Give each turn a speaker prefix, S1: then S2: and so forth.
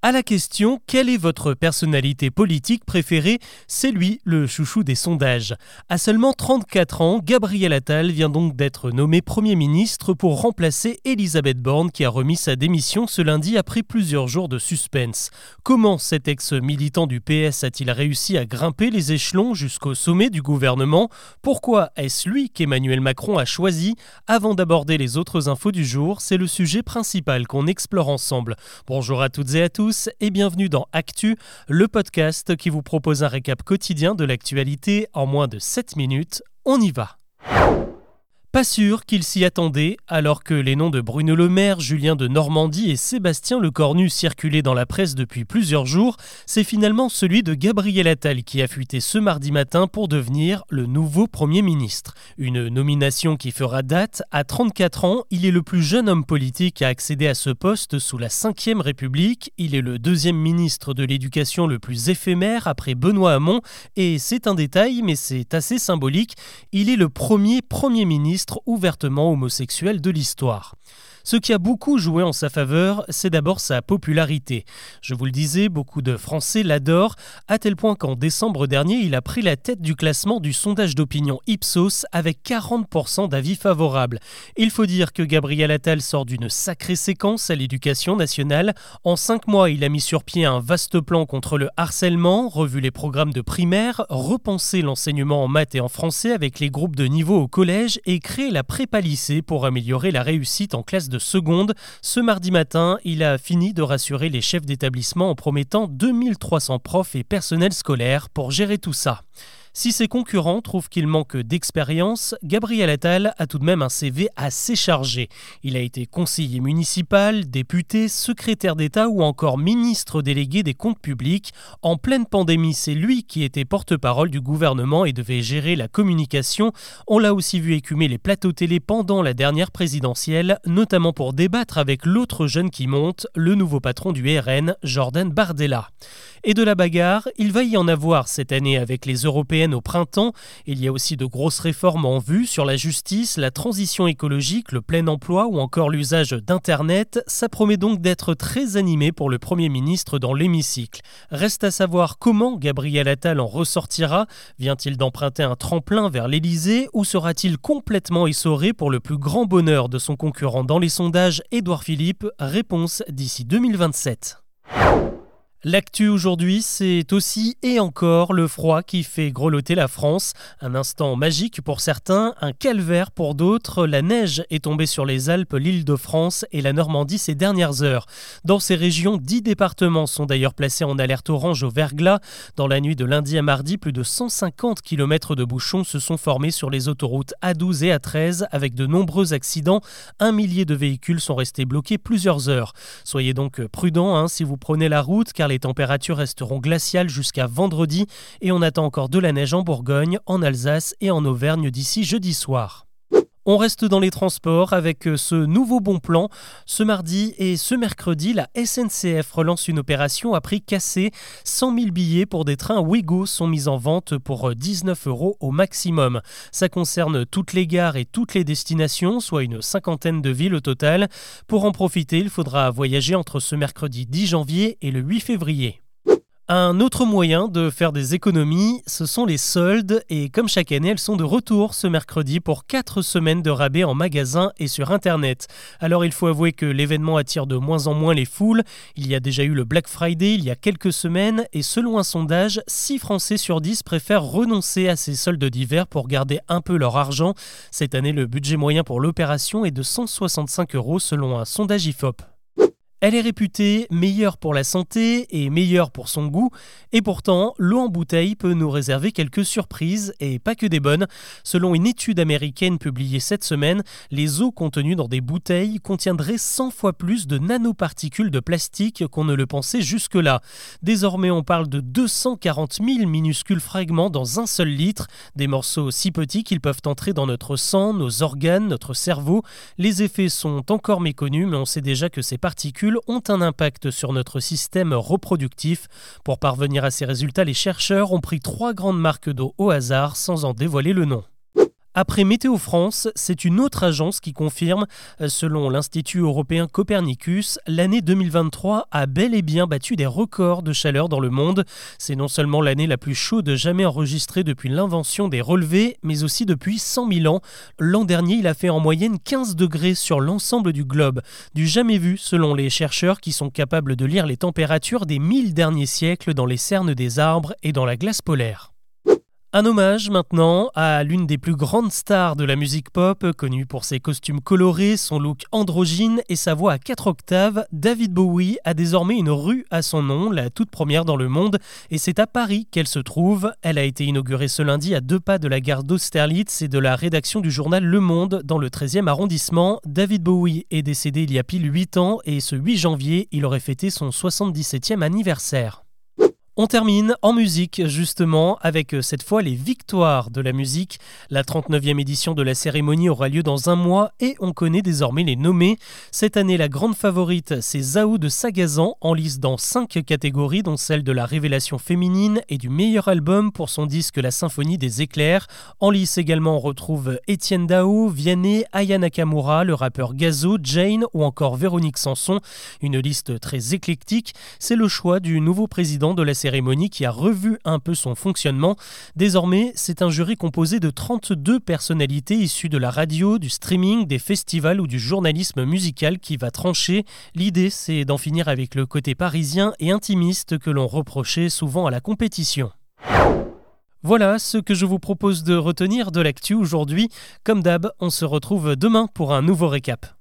S1: À la question quelle est votre personnalité politique préférée C'est lui, le chouchou des sondages. À seulement 34 ans, Gabriel Attal vient donc d'être nommé Premier ministre pour remplacer Elisabeth Borne qui a remis sa démission ce lundi après plusieurs jours de suspense. Comment cet ex-militant du PS a-t-il réussi à grimper les échelons jusqu'au sommet du gouvernement? Pourquoi est-ce lui qu'Emmanuel Macron a choisi? Avant d'aborder les autres infos du jour, c'est le sujet principal qu'on explore ensemble. Bonjour à toutes et à tous et bienvenue dans Actu, le podcast qui vous propose un récap quotidien de l'actualité en moins de 7 minutes. On y va. Pas sûr qu'il s'y attendait, alors que les noms de Bruno Le Maire, Julien de Normandie et Sébastien Lecornu circulaient dans la presse depuis plusieurs jours, c'est finalement celui de Gabriel Attal qui a fuité ce mardi matin pour devenir le nouveau Premier ministre. Une nomination qui fera date. À 34 ans, il est le plus jeune homme politique à accéder à ce poste sous la Ve République. Il est le deuxième ministre de l'Éducation le plus éphémère après Benoît Hamon. Et c'est un détail, mais c'est assez symbolique. Il est le premier Premier ministre ouvertement homosexuel de l'histoire. Ce qui a beaucoup joué en sa faveur, c'est d'abord sa popularité. Je vous le disais, beaucoup de Français l'adorent, à tel point qu'en décembre dernier, il a pris la tête du classement du sondage d'opinion Ipsos avec 40% d'avis favorables. Il faut dire que Gabriel Attal sort d'une sacrée séquence à l'éducation nationale. En cinq mois, il a mis sur pied un vaste plan contre le harcèlement, revu les programmes de primaire, repensé l'enseignement en maths et en français avec les groupes de niveau au collège et créé la prépa lycée pour améliorer la réussite en classe de seconde. Ce mardi matin, il a fini de rassurer les chefs d'établissement en promettant 2300 profs et personnels scolaires pour gérer tout ça. Si ses concurrents trouvent qu'il manque d'expérience, Gabriel Attal a tout de même un CV assez chargé. Il a été conseiller municipal, député, secrétaire d'État ou encore ministre délégué des comptes publics. En pleine pandémie, c'est lui qui était porte-parole du gouvernement et devait gérer la communication. On l'a aussi vu écumer les plateaux télé pendant la dernière présidentielle, notamment pour débattre avec l'autre jeune qui monte, le nouveau patron du RN, Jordan Bardella. Et de la bagarre, il va y en avoir cette année avec les européennes au printemps. Il y a aussi de grosses réformes en vue sur la justice, la transition écologique, le plein emploi ou encore l'usage d'Internet. Ça promet donc d'être très animé pour le Premier ministre dans l'hémicycle. Reste à savoir comment Gabriel Attal en ressortira. Vient-il d'emprunter un tremplin vers l'Élysée ou sera-t-il complètement essoré pour le plus grand bonheur de son concurrent dans les sondages, Édouard Philippe? Réponse d'ici 2027. L'actu aujourd'hui, c'est aussi et encore le froid qui fait grelotter la France. Un instant magique pour certains, un calvaire pour d'autres. La neige est tombée sur les Alpes, l'île de France et la Normandie ces dernières heures. Dans ces régions, dix départements sont d'ailleurs placés en alerte orange au verglas. Dans la nuit de lundi à mardi, plus de 150 km de bouchons se sont formés sur les autoroutes A12 et A13 avec de nombreux accidents. Un millier de véhicules sont restés bloqués plusieurs heures. Soyez donc prudents hein, si vous prenez la route car les températures resteront glaciales jusqu'à vendredi et on attend encore de la neige en Bourgogne, en Alsace et en Auvergne d'ici jeudi soir. On reste dans les transports avec euh, ce nouveau bon plan. Ce mardi et ce mercredi, la SNCF relance une opération à prix cassé. 100 000 billets pour des trains Ouigo sont mis en vente pour 19 euh, euros au maximum. Ça concerne toutes les gares et toutes les destinations, soit une cinquantaine de villes au total. Pour en profiter, il faudra voyager entre ce mercredi 10 janvier et le 8 février. Un autre moyen de faire des économies, ce sont les soldes et comme chaque année, elles sont de retour ce mercredi pour 4 semaines de rabais en magasin et sur Internet. Alors il faut avouer que l'événement attire de moins en moins les foules. Il y a déjà eu le Black Friday il y a quelques semaines et selon un sondage, 6 Français sur 10 préfèrent renoncer à ces soldes d'hiver pour garder un peu leur argent. Cette année, le budget moyen pour l'opération est de 165 euros selon un sondage IFOP. Elle est réputée meilleure pour la santé et meilleure pour son goût, et pourtant, l'eau en bouteille peut nous réserver quelques surprises, et pas que des bonnes. Selon une étude américaine publiée cette semaine, les eaux contenues dans des bouteilles contiendraient 100 fois plus de nanoparticules de plastique qu'on ne le pensait jusque-là. Désormais, on parle de 240 000 minuscules fragments dans un seul litre, des morceaux si petits qu'ils peuvent entrer dans notre sang, nos organes, notre cerveau. Les effets sont encore méconnus, mais on sait déjà que ces particules ont un impact sur notre système reproductif. Pour parvenir à ces résultats, les chercheurs ont pris trois grandes marques d'eau au hasard sans en dévoiler le nom. Après Météo France, c'est une autre agence qui confirme, euh, selon l'Institut européen Copernicus, l'année 2023 a bel et bien battu des records de chaleur dans le monde. C'est non seulement l'année la plus chaude jamais enregistrée depuis l'invention des relevés, mais aussi depuis 100 000 ans. L'an dernier, il a fait en moyenne 15 degrés sur l'ensemble du globe, du jamais vu selon les chercheurs qui sont capables de lire les températures des mille derniers siècles dans les cernes des arbres et dans la glace polaire. Un hommage maintenant à l'une des plus grandes stars de la musique pop, connue pour ses costumes colorés, son look androgyne et sa voix à 4 octaves, David Bowie a désormais une rue à son nom, la toute première dans le monde, et c'est à Paris qu'elle se trouve. Elle a été inaugurée ce lundi à deux pas de la gare d'Austerlitz et de la rédaction du journal Le Monde dans le 13e arrondissement. David Bowie est décédé il y a pile 8 ans et ce 8 janvier, il aurait fêté son 77e anniversaire. On termine en musique justement avec euh, cette fois les victoires de la musique. La 39e édition de la cérémonie aura lieu dans un mois et on connaît désormais les nommés. Cette année, la grande favorite, c'est Zao de Sagazan en lice dans 5 catégories dont celle de la révélation féminine et du meilleur album pour son disque La Symphonie des éclairs. En lice également, on retrouve Étienne Dao, Vianney, Aya Nakamura, le rappeur Gazo, Jane ou encore Véronique Sanson. Une liste très éclectique. C'est le choix du nouveau président de la cérémonie cérémonie qui a revu un peu son fonctionnement. Désormais, c'est un jury composé de 32 personnalités issues de la radio, du streaming, des festivals ou du journalisme musical qui va trancher. L'idée, c'est d'en finir avec le côté parisien et intimiste que l'on reprochait souvent à la compétition. Voilà ce que je vous propose de retenir de l'actu aujourd'hui. Comme d'hab, on se retrouve demain pour un nouveau récap.